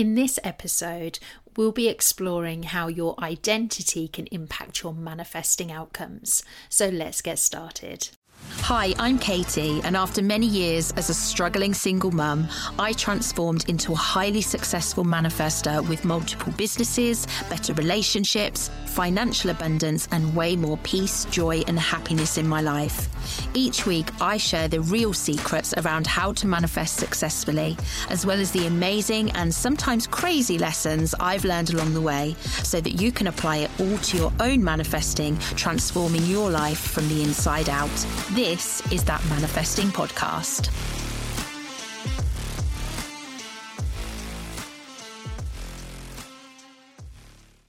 In this episode, we'll be exploring how your identity can impact your manifesting outcomes. So let's get started. Hi, I'm Katy, and after many years as a struggling single mum, I transformed into a highly successful manifester with multiple businesses, better relationships, financial abundance, and way more peace, joy, and happiness in my life. Each week, I share the real secrets around how to manifest successfully, as well as the amazing and sometimes crazy lessons I've learned along the way, so that you can apply it all to your own manifesting, transforming your life from the inside out. This is that Manifesting Podcast.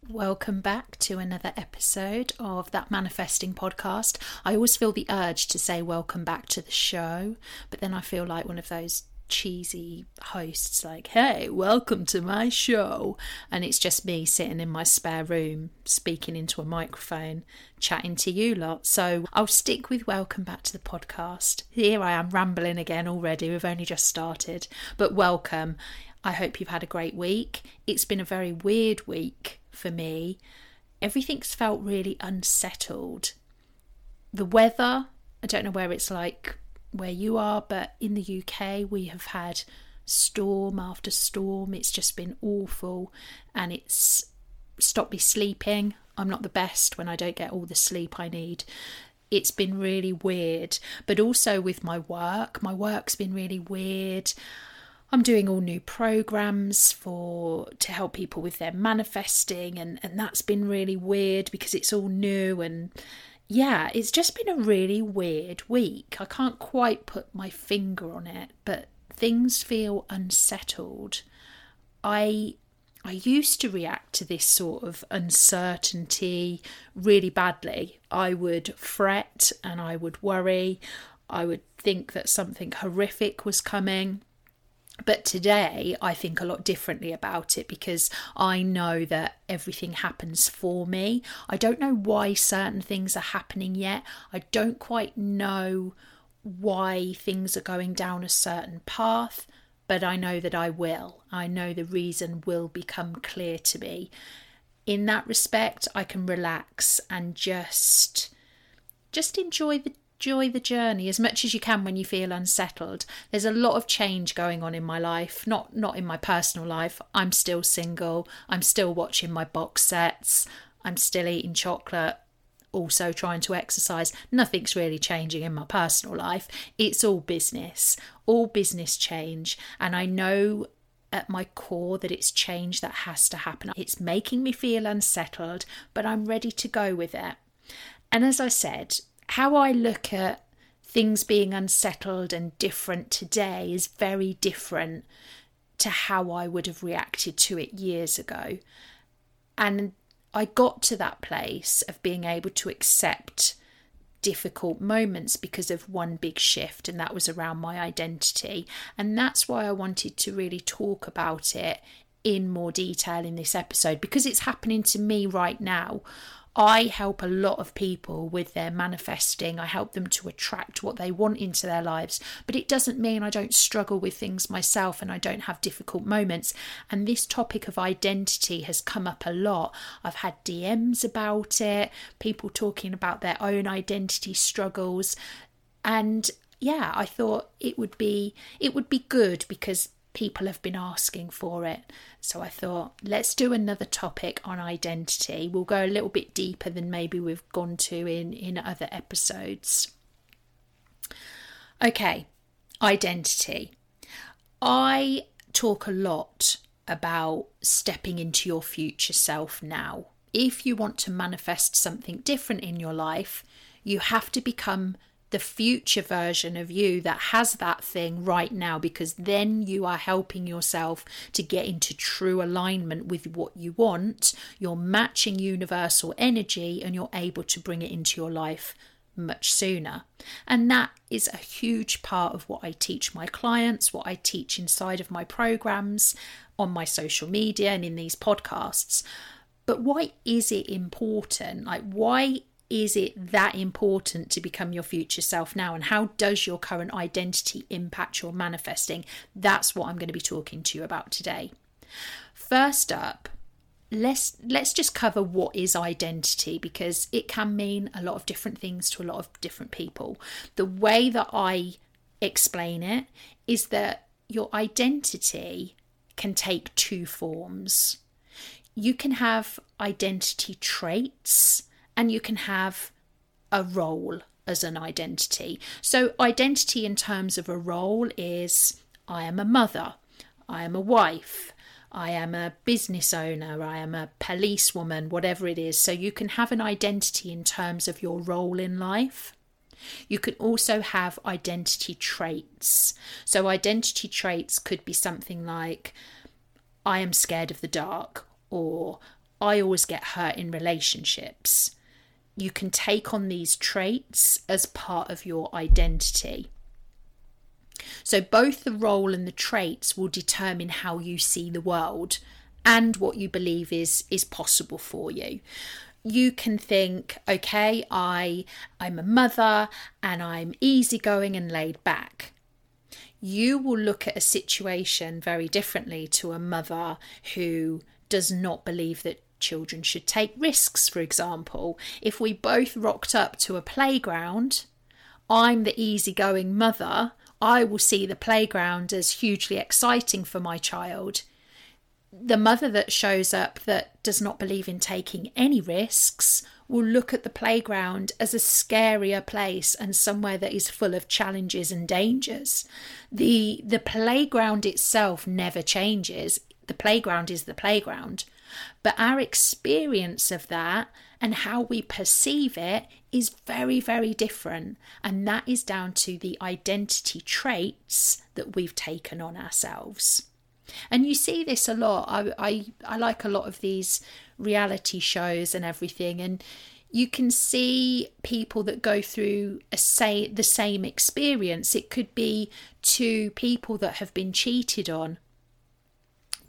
Welcome back to another episode of that Manifesting Podcast. I always feel the urge to say welcome back to the show, but then I feel like one of those cheesy hosts like, hey, welcome to my show. And it's just me sitting in my spare room speaking into a microphone, chatting to you lot. So I'll stick with welcome back to the podcast. Here I am rambling again already. We've only just started, but welcome. I hope you've had a great week. It's been a very weird week for me. Everything's felt really unsettled. The weather, I don't know where it's like where you are, but in the UK, we have had storm after storm. It's just been awful and it's stopped me sleeping. I'm not the best when I don't get all the sleep I need. It's been really weird, but also with my work, my work's been really weird. I'm doing all new programs for to help people with their manifesting and and that's been really weird because it's all new and yeah, it's just been a really weird week. I can't quite put my finger on it, but things feel unsettled. I I used to react to this sort of uncertainty really badly. I would fret and I would worry. I would think that something horrific was coming. But today, I think a lot differently about it because I know that everything happens for me. I don't know why certain things are happening yet. I don't quite know why things are going down a certain path, but I know that I will. I know the reason will become clear to me. In that respect, I can relax and just just enjoy the enjoy the journey as much as you can when you feel unsettled. There's a lot of change going on in my life, not not in my personal life. I'm still single. I'm still watching my box sets. I'm still eating chocolate. Also trying to exercise. Nothing's really changing in my personal life. It's all business, all business change. And I know at my core that it's change that has to happen. It's making me feel unsettled, but I'm ready to go with it. And as I said, how I look at things being unsettled and different today is very different to how I would have reacted to it years ago. And I got to that place of being able to accept difficult moments because of one big shift, and that was around my identity. And that's why I wanted to really talk about it in more detail in this episode because it's happening to me right now. I help a lot of people with their manifesting. I help them to attract what they want into their lives. But it doesn't mean I don't struggle with things myself and I don't have difficult moments. And this topic of identity has come up a lot. I've had DMs about it, people talking about their own identity struggles. And yeah, I thought it would be it would be good because people have been asking for it. So I thought, let's do another topic on identity. We'll go a little bit deeper than maybe we've gone to in, in other episodes. Okay, identity. I talk a lot about stepping into your future self now. If you want to manifest something different in your life, you have to become the future version of you that has that thing right now because then you are helping yourself to get into true alignment with what you want. You're matching universal energy and you're able to bring it into your life much sooner. And that is a huge part of what I teach my clients, what I teach inside of my programs, on my social media, and in these podcasts. But why is it important? Like, why is it that important to become your future self now? And how does your current identity impact your manifesting? That's what I'm going to be talking to you about today. First up, let's let's just cover what is identity because it can mean a lot of different things to a lot of different people. The way that I explain it is that your identity can take two forms. You can have identity traits and you can have a role as an identity. So, identity in terms of a role is I am a mother, I am a wife, I am a business owner, I am a policewoman, whatever it is. So you can have an identity in terms of your role in life. You can also have identity traits. So, identity traits could be something like I am scared of the dark, or I always get hurt in relationships. You can take on these traits as part of your identity. So, both the role and the traits will determine how you see the world and what you believe is, is possible for you. You can think, okay, I, I'm a mother and I'm easygoing and laid back. You will look at a situation very differently to a mother who does not believe that children should take risks, for example. If we both rocked up to a playground, I'm the easygoing mother I will see the playground as hugely exciting for my child. The mother that shows up that does not believe in taking any risks will look at the playground as a scarier place and somewhere that is full of challenges and dangers. The the playground itself never changes. The playground is the playground. But our experience of that and how we perceive it is very, very different. And that is down to the identity traits that we've taken on ourselves. And you see this a lot. I, I, I like a lot of these reality shows and everything. And you can see people that go through a say the same experience. It could be two people that have been cheated on.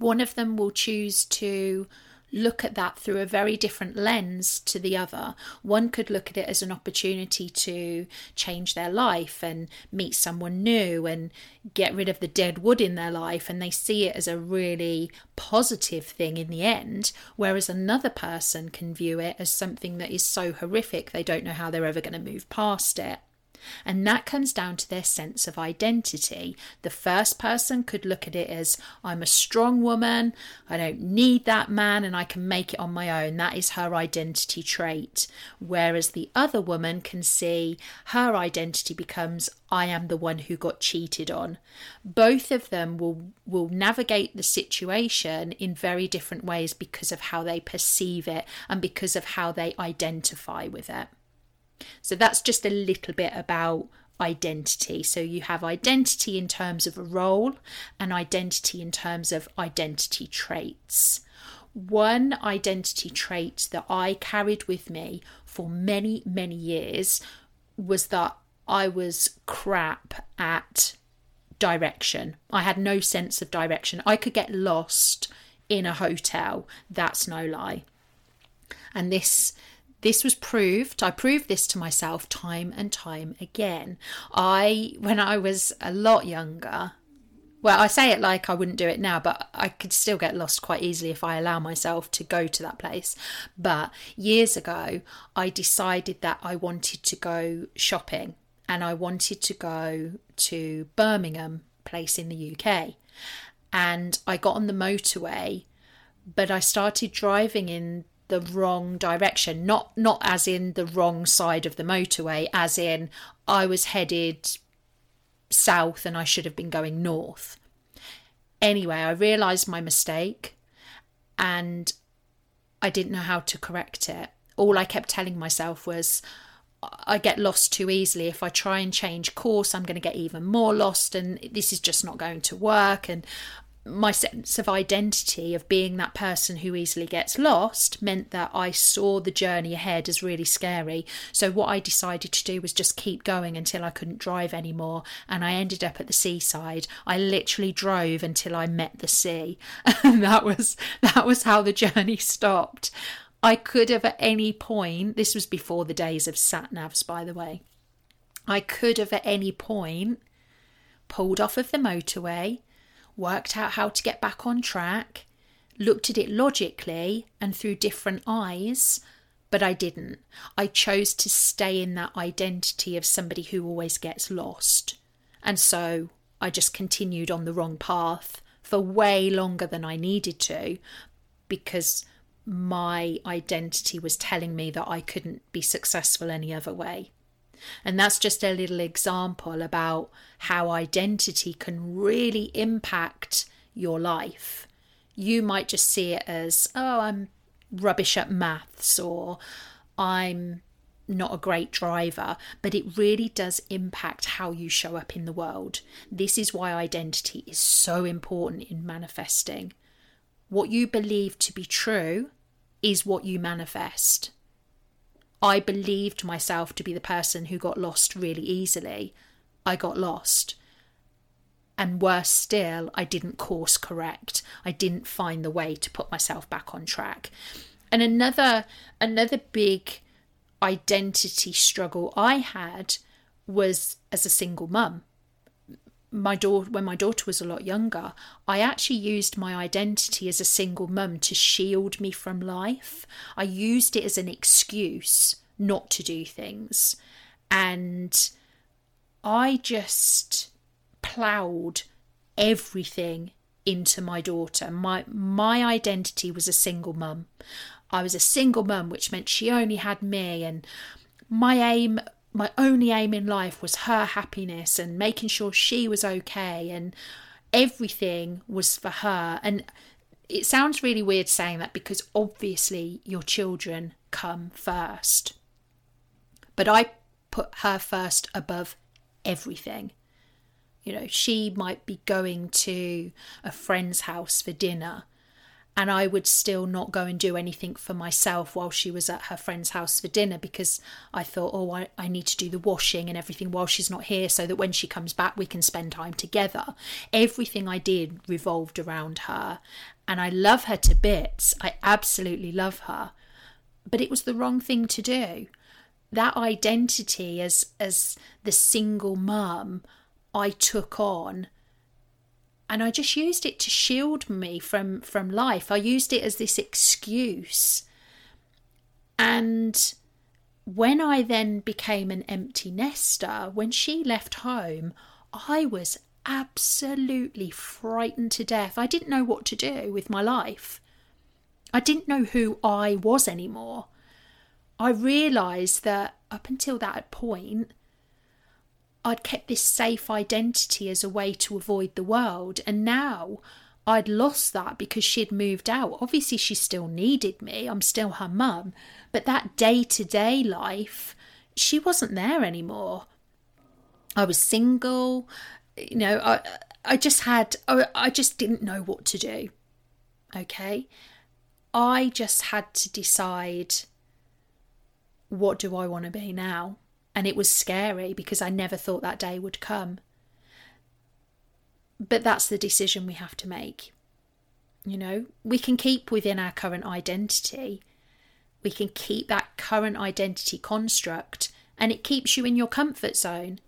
One of them will choose to look at that through a very different lens to the other. One could look at it as an opportunity to change their life and meet someone new and get rid of the dead wood in their life, and they see it as a really positive thing in the end. Whereas another person can view it as something that is so horrific they don't know how they're ever going to move past it. And that comes down to their sense of identity. The first person could look at it as I'm a strong woman, I don't need that man, and I can make it on my own. That is her identity trait. Whereas the other woman can see her identity becomes I am the one who got cheated on. Both of them will will navigate the situation in very different ways because of how they perceive it and because of how they identify with it. So that's just a little bit about identity. So you have identity in terms of a role and identity in terms of identity traits. One identity trait that I carried with me for many, many years was that I was crap at direction. I had no sense of direction. I could get lost in a hotel. That's no lie. And this this was proved. I proved this to myself time and time again. I, when I was a lot younger, well, I say it like I wouldn't do it now, but I could still get lost quite easily if I allow myself to go to that place. But years ago, I decided that I wanted to go shopping and I wanted to go to Birmingham, place in the UK. And I got on the motorway, but I started driving in the wrong direction not not as in the wrong side of the motorway as in I was headed south and I should have been going north anyway I realized my mistake and I didn't know how to correct it all I kept telling myself was I get lost too easily. If I try and change course, I'm going to get even more lost, and this is just not going to work. And my sense of identity of being that person who easily gets lost meant that I saw the journey ahead as really scary. So, what I decided to do was just keep going until I couldn't drive anymore. And I ended up at the seaside. I literally drove until I met the sea. And that was, that was how the journey stopped. I could have at any point, this was before the days of sat navs, by the way, I could have at any point pulled off of the motorway worked out how to get back on track, looked at it logically and through different eyes, but I didn't. I chose to stay in that identity of somebody who always gets lost. And so I just continued on the wrong path for way longer than I needed to because my identity was telling me that I couldn't be successful any other way. And that's just a little example about how identity can really impact your life. You might just see it as, oh, I'm rubbish at maths or I'm not a great driver, but it really does impact how you show up in the world. This is why identity is so important in manifesting. What you believe to be true is what you manifest. I believed myself to be the person who got lost really easily. I got lost. And worse still, I didn't course correct. I didn't find the way to put myself back on track. And another another big identity struggle I had was as a single mum. My daughter, when my daughter was a lot younger, I actually used my identity as a single mum to shield me from life. I used it as an excuse not to do things, and I just ploughed everything into my daughter. My my identity was a single mum. I was a single mum, which meant she only had me, and my aim, my only aim in life was her happiness and making sure she was okay, and everything was for her. And it sounds really weird saying that because obviously your children come first. But I put her first above everything. You know, she might be going to a friend's house for dinner and I would still not go and do anything for myself while she was at her friend's house for dinner because I thought, oh, I, I need to do the washing and everything while she's not here so that when she comes back, we can spend time together. Everything I did revolved around her, and I love her to bits. I absolutely love her, but it was the wrong thing to do. That identity as as the single mum I took on and I just used it to shield me from from life. I used it as this excuse. And when I then became an empty nester, when she left home, I was absolutely frightened to death. I didn't know what to do with my life. I didn't know who I was anymore. I realised that up until that point, I'd kept this safe identity as a way to avoid the world, and now I'd lost that because she'd moved out. Obviously, she still needed me, I'm still her mum, but that day to day life, she wasn't there anymore. I was single, you know, I, I just had, I, I just didn't know what to do. Okay. I just had to decide what do I want to be now? And it was scary because I never thought that day would come. But that's the decision we have to make. You know, we can keep within our current identity. We can keep that current identity construct, and it keeps you in your comfort zone.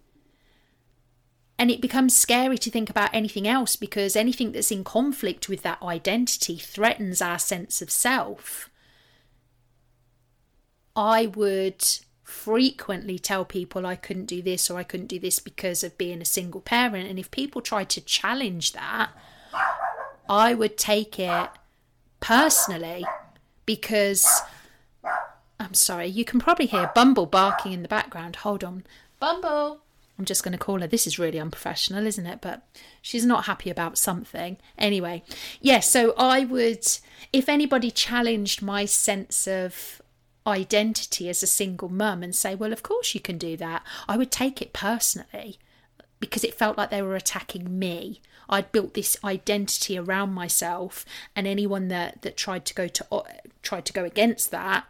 And it becomes scary to think about anything else because anything that's in conflict with that identity threatens our sense of self. I would frequently tell people I couldn't do this or I couldn't do this because of being a single parent. And if people tried to challenge that, I would take it personally because I'm sorry, you can probably hear Bumble barking in the background. Hold on. Bumble. I'm just going to call her. This is really unprofessional, isn't it? But she's not happy about something. Anyway, yes, yeah, so I would, if anybody challenged my sense of identity as a single mum and say, well, of course you can do that, I would take it personally because it felt like they were attacking me. I'd built this identity around myself, and anyone that, that tried to go to uh, tried to go against that,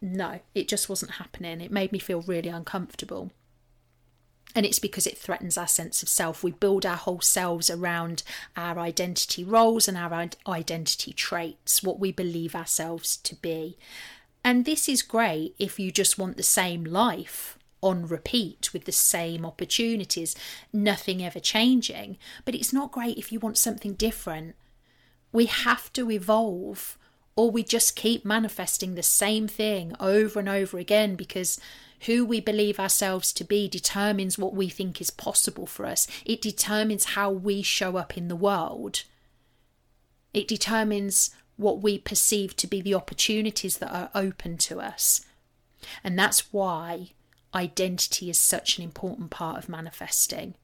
no, it just wasn't happening. It made me feel really uncomfortable. And it's because it threatens our sense of self. We build our whole selves around our identity roles and our identity traits, what we believe ourselves to be. And this is great if you just want the same life on repeat with the same opportunities, nothing ever changing. But it's not great if you want something different. We have to evolve, or we just keep manifesting the same thing over and over again because who we believe ourselves to be determines what we think is possible for us. It determines how we show up in the world. It determines what we perceive to be the opportunities that are open to us. And that's why identity is such an important part of manifesting.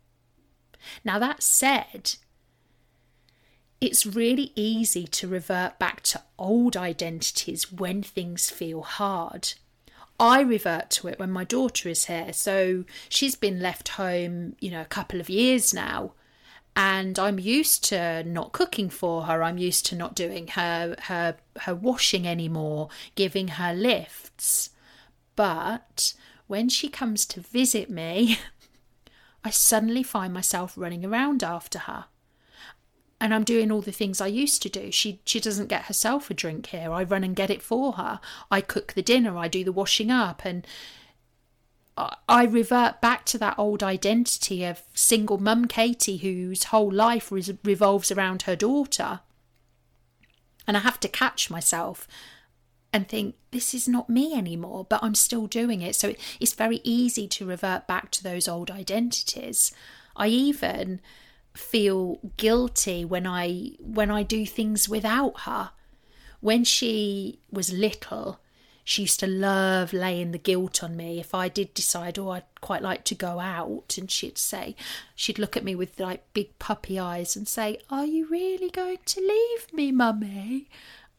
Now, that said, it's really easy to revert back to old identities when things feel hard. I revert to it when my daughter is here. So she's been left home, you know, a couple of years now. And I'm used to not cooking for her. I'm used to not doing her her her washing anymore, giving her lifts. But when she comes to visit me, I suddenly find myself running around after her. And I'm doing all the things I used to do. She she doesn't get herself a drink here. I run and get it for her. I cook the dinner, I do the washing up and I revert back to that old identity of single mum Katy whose whole life revolves around her daughter. And I have to catch myself and think this is not me anymore but i'm still doing it. So it's very easy to revert back to those old identities. I even feel guilty when i when i do things without her. When she was little she used to love laying the guilt on me if I did decide, oh, I'd quite like to go out. And she'd say, she'd look at me with like big puppy eyes and say, Are you really going to leave me, mummy?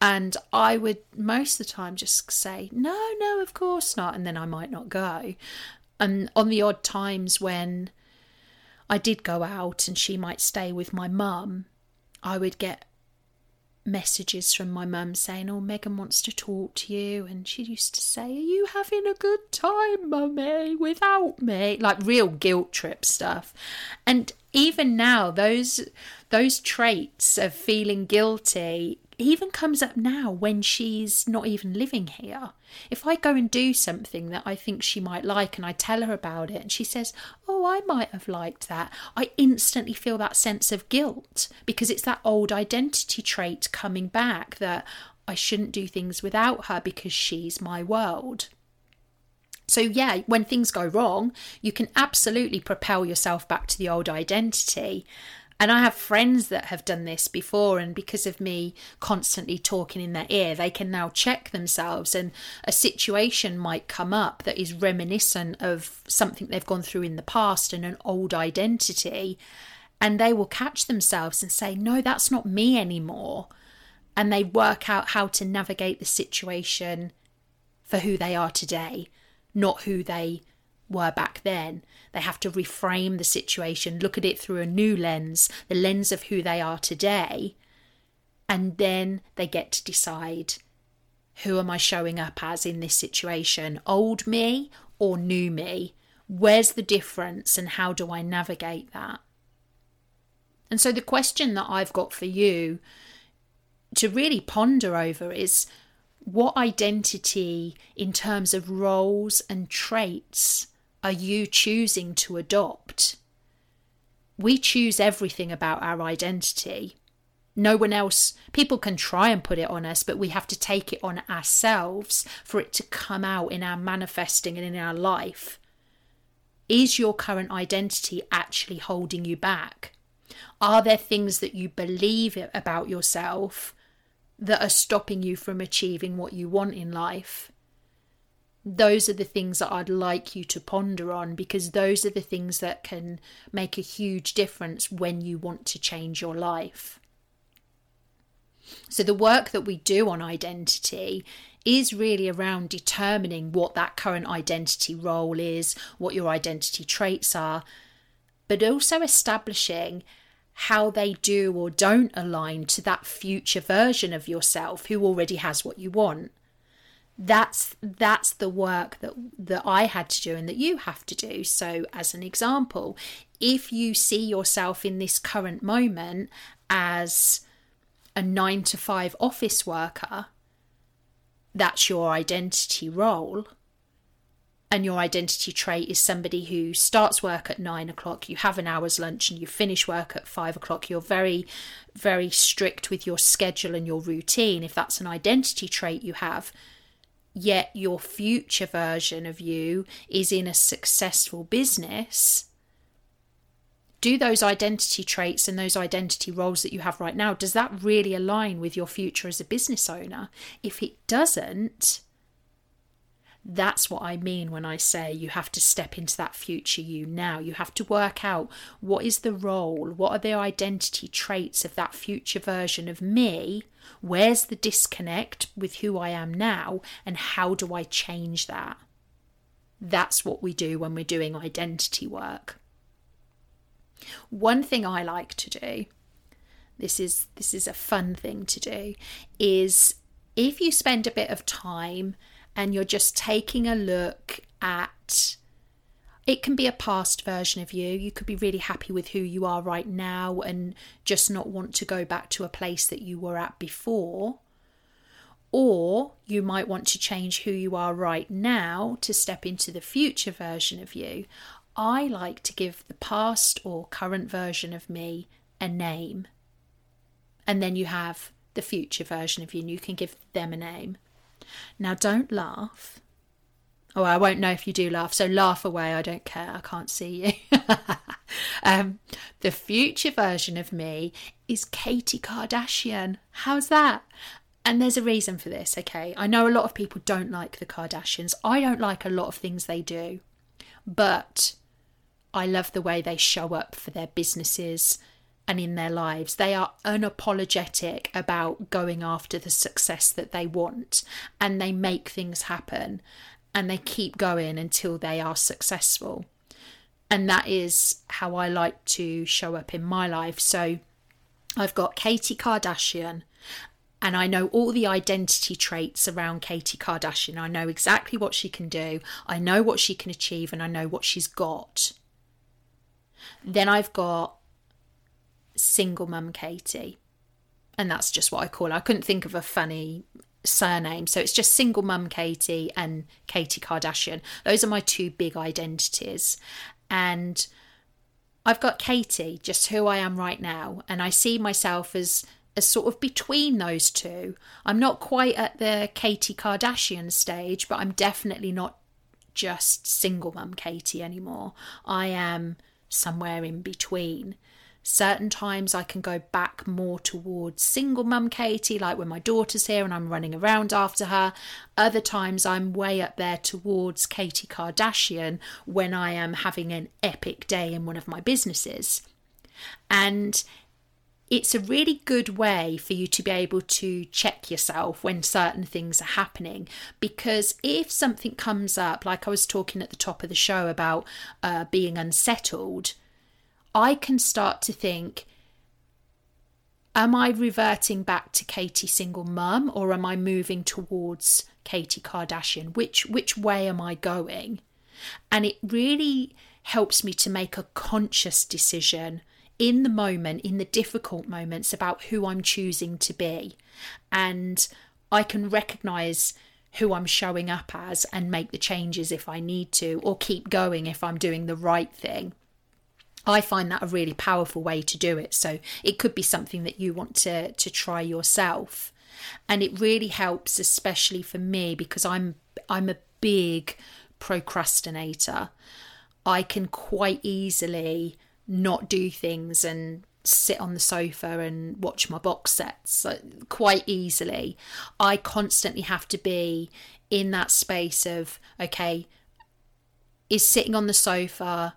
And I would most of the time just say, no, no, of course not. And then I might not go. And on the odd times when I did go out and she might stay with my mum, I would get messages from my mum saying, Oh, Megan wants to talk to you. And she used to say, Are you having a good time, mummy, without me? Like real guilt trip stuff. And even now, those those traits of feeling guilty even comes up now when she's not even living here. If I go and do something that I think she might like and I tell her about it and she says, Oh, I might have liked that, I instantly feel that sense of guilt because it's that old identity trait coming back that I shouldn't do things without her because she's my world. So, yeah, when things go wrong, you can absolutely propel yourself back to the old identity. And I have friends that have done this before, and because of me constantly talking in their ear, they can now check themselves. And a situation might come up that is reminiscent of something they've gone through in the past and an old identity. And they will catch themselves and say, No, that's not me anymore. And they work out how to navigate the situation for who they are today, not who they were back then. They have to reframe the situation, look at it through a new lens, the lens of who they are today, and then they get to decide who am I showing up as in this situation, old me or new me? Where's the difference and how do I navigate that? And so, the question that I've got for you to really ponder over is what identity, in terms of roles and traits, are you choosing to adopt? We choose everything about our identity. No one else, people can try and put it on us, but we have to take it on ourselves for it to come out in our manifesting and in our life. Is your current identity actually holding you back? Are there things that you believe about yourself that are stopping you from achieving what you want in life? Those are the things that I'd like you to ponder on because those are the things that can make a huge difference when you want to change your life. So, the work that we do on identity is really around determining what that current identity role is, what your identity traits are, but also establishing how they do or don't align to that future version of yourself who already has what you want that's that's the work that that I had to do and that you have to do. So as an example, if you see yourself in this current moment as a 9 to 5 office worker, that's your identity role. and your identity trait is somebody who starts work at nine o'clock, you have an hour's lunch, and you finish work at five o'clock, you're very, very strict with your schedule and your routine. If that's an identity trait you have, yet your future version of you is in a successful business, do those identity traits and those identity roles that you have right now, does that really align with your future as a business owner? If it doesn't, that's what I mean when I say you have to step into that future you now. You have to work out what is the role, what are the identity traits of that future version of me, where's the disconnect with who I am now, and how do I change that? That's what we do when we're doing identity work. One thing I like to do, this is this is a fun thing to do, is if you spend a bit of time and you're just taking a look at it can be a past version of you. You could be really happy with who you are right now and just not want to go back to a place that you were at before. Or you might want to change who you are right now to step into the future version of you. I like to give the past or current version of me a name. And then you have the future version of you, and you can give them a name. Now, don't laugh. Oh, I won't know if you do laugh, so laugh away. I don't care. I can't see you. um, the future version of me is Katy Kardashian. How's that? And there's a reason for this, okay? I know a lot of people don't like the Kardashians. I don't like a lot of things they do. But I love the way they show up for their businesses and in their lives. They are unapologetic about going after the success that they want and they make things happen and they keep going until they are successful. And that is how I like to show up in my life. So I've got Katy Kardashian, and I know all the identity traits around Katy Kardashian. I know exactly what she can do, I know what she can achieve, and I know what she's got. Then I've got single mum Katy. And that's just what I call her. I couldn't think of a funny surname. So it's just single mum Katy and Katy Kardashian. Those are my two big identities. And I've got Katy, just who I am right now. And I see myself as as sort of between those two. I'm not quite at the Katy Kardashian stage, but I'm definitely not just single mum Katy anymore. I am somewhere in between. Certain times I can go back more towards single mum Katy, like when my daughter's here and I'm running around after her. Other times I'm way up there towards Katy Kardashian when I am having an epic day in one of my businesses. And it's a really good way for you to be able to check yourself when certain things are happening. Because if something comes up, like I was talking at the top of the show about uh, being unsettled, I can start to think, am I reverting back to Katy single mum or am I moving towards Katy Kardashian? Which which way am I going? And it really helps me to make a conscious decision in the moment, in the difficult moments about who I'm choosing to be. And I can recognize who I'm showing up as and make the changes if I need to, or keep going if I'm doing the right thing. I find that a really powerful way to do it. So it could be something that you want to to try yourself. And it really helps especially for me because I'm I'm a big procrastinator. I can quite easily not do things and sit on the sofa and watch my box sets uh, quite easily. I constantly have to be in that space of okay, is sitting on the sofa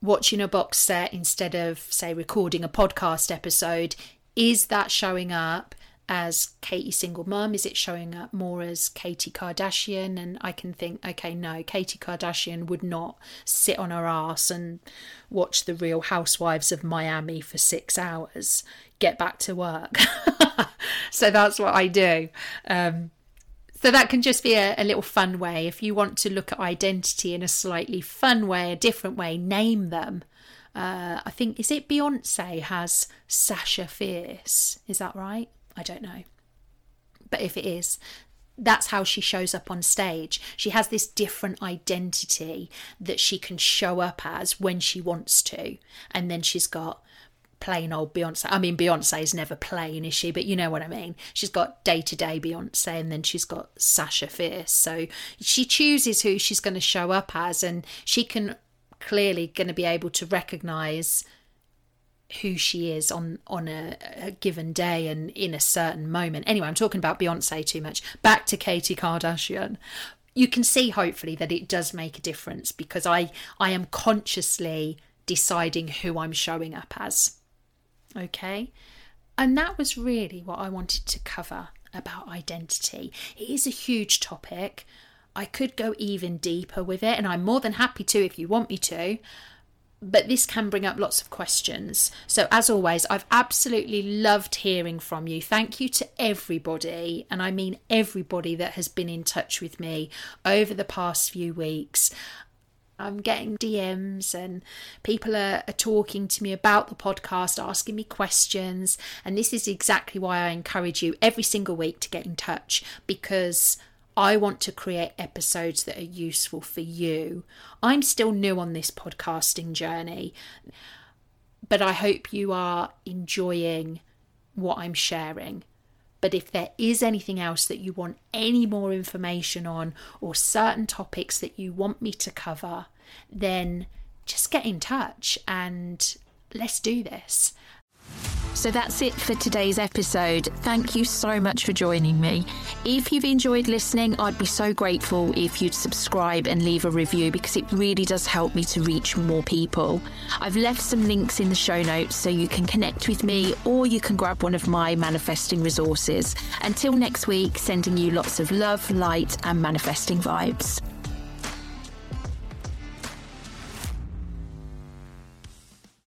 watching a box set instead of, say, recording a podcast episode, is that showing up as Katy single mum? Is it showing up more as Katy Kardashian? And I can think, okay, no, Katy Kardashian would not sit on her ass and watch the Real Housewives of Miami for six hours. Get back to work. so that's what I do. Um, so that can just be a, a, little fun way. If you want to look at identity in a slightly fun way, a different way, name them. Uh, I think, is it Beyonce has Sasha Fierce? Is that right? I don't know. But if it is, that's how she shows up on stage. She has this different identity that she can show up as when she wants to. And then she's got plain old Beyonce. I mean, Beyonce is never plain, is she? But you know what I mean. She's got day to day Beyonce, and then she's got Sasha Fierce. So she chooses who she's going to show up as, and she can clearly going to be able to recognize who she is on on a, a, given day and in a certain moment. Anyway, I'm talking about Beyonce too much. Back to Katy Kardashian. You can see hopefully that it does make a difference because I I am consciously deciding who I'm showing up as. Okay? And that was really what I wanted to cover about identity. It is a huge topic. I could go even deeper with it, and I'm more than happy to if you want me to but this can bring up lots of questions. So, as always, I've absolutely loved hearing from you. Thank you to everybody, and I mean everybody that has been in touch with me over the past few weeks. I'm getting DMs and people are, are, talking to me about the podcast, asking me questions. And this is exactly why I encourage you every single week to get in touch because I want to create episodes that are useful for you. I'm still new on this podcasting journey, but I hope you are enjoying what I'm sharing. But if there is anything else that you want any more information on or certain topics that you want me to cover, then just get in touch and let's do this. So that's it for today's episode. Thank you so much for joining me. If you've enjoyed listening, I'd be so grateful if you'd subscribe and leave a review because it really does help me to reach more people. I've left some links in the show notes so you can connect with me or you can grab one of my manifesting resources. Until next week, sending you lots of love, light, and manifesting vibes.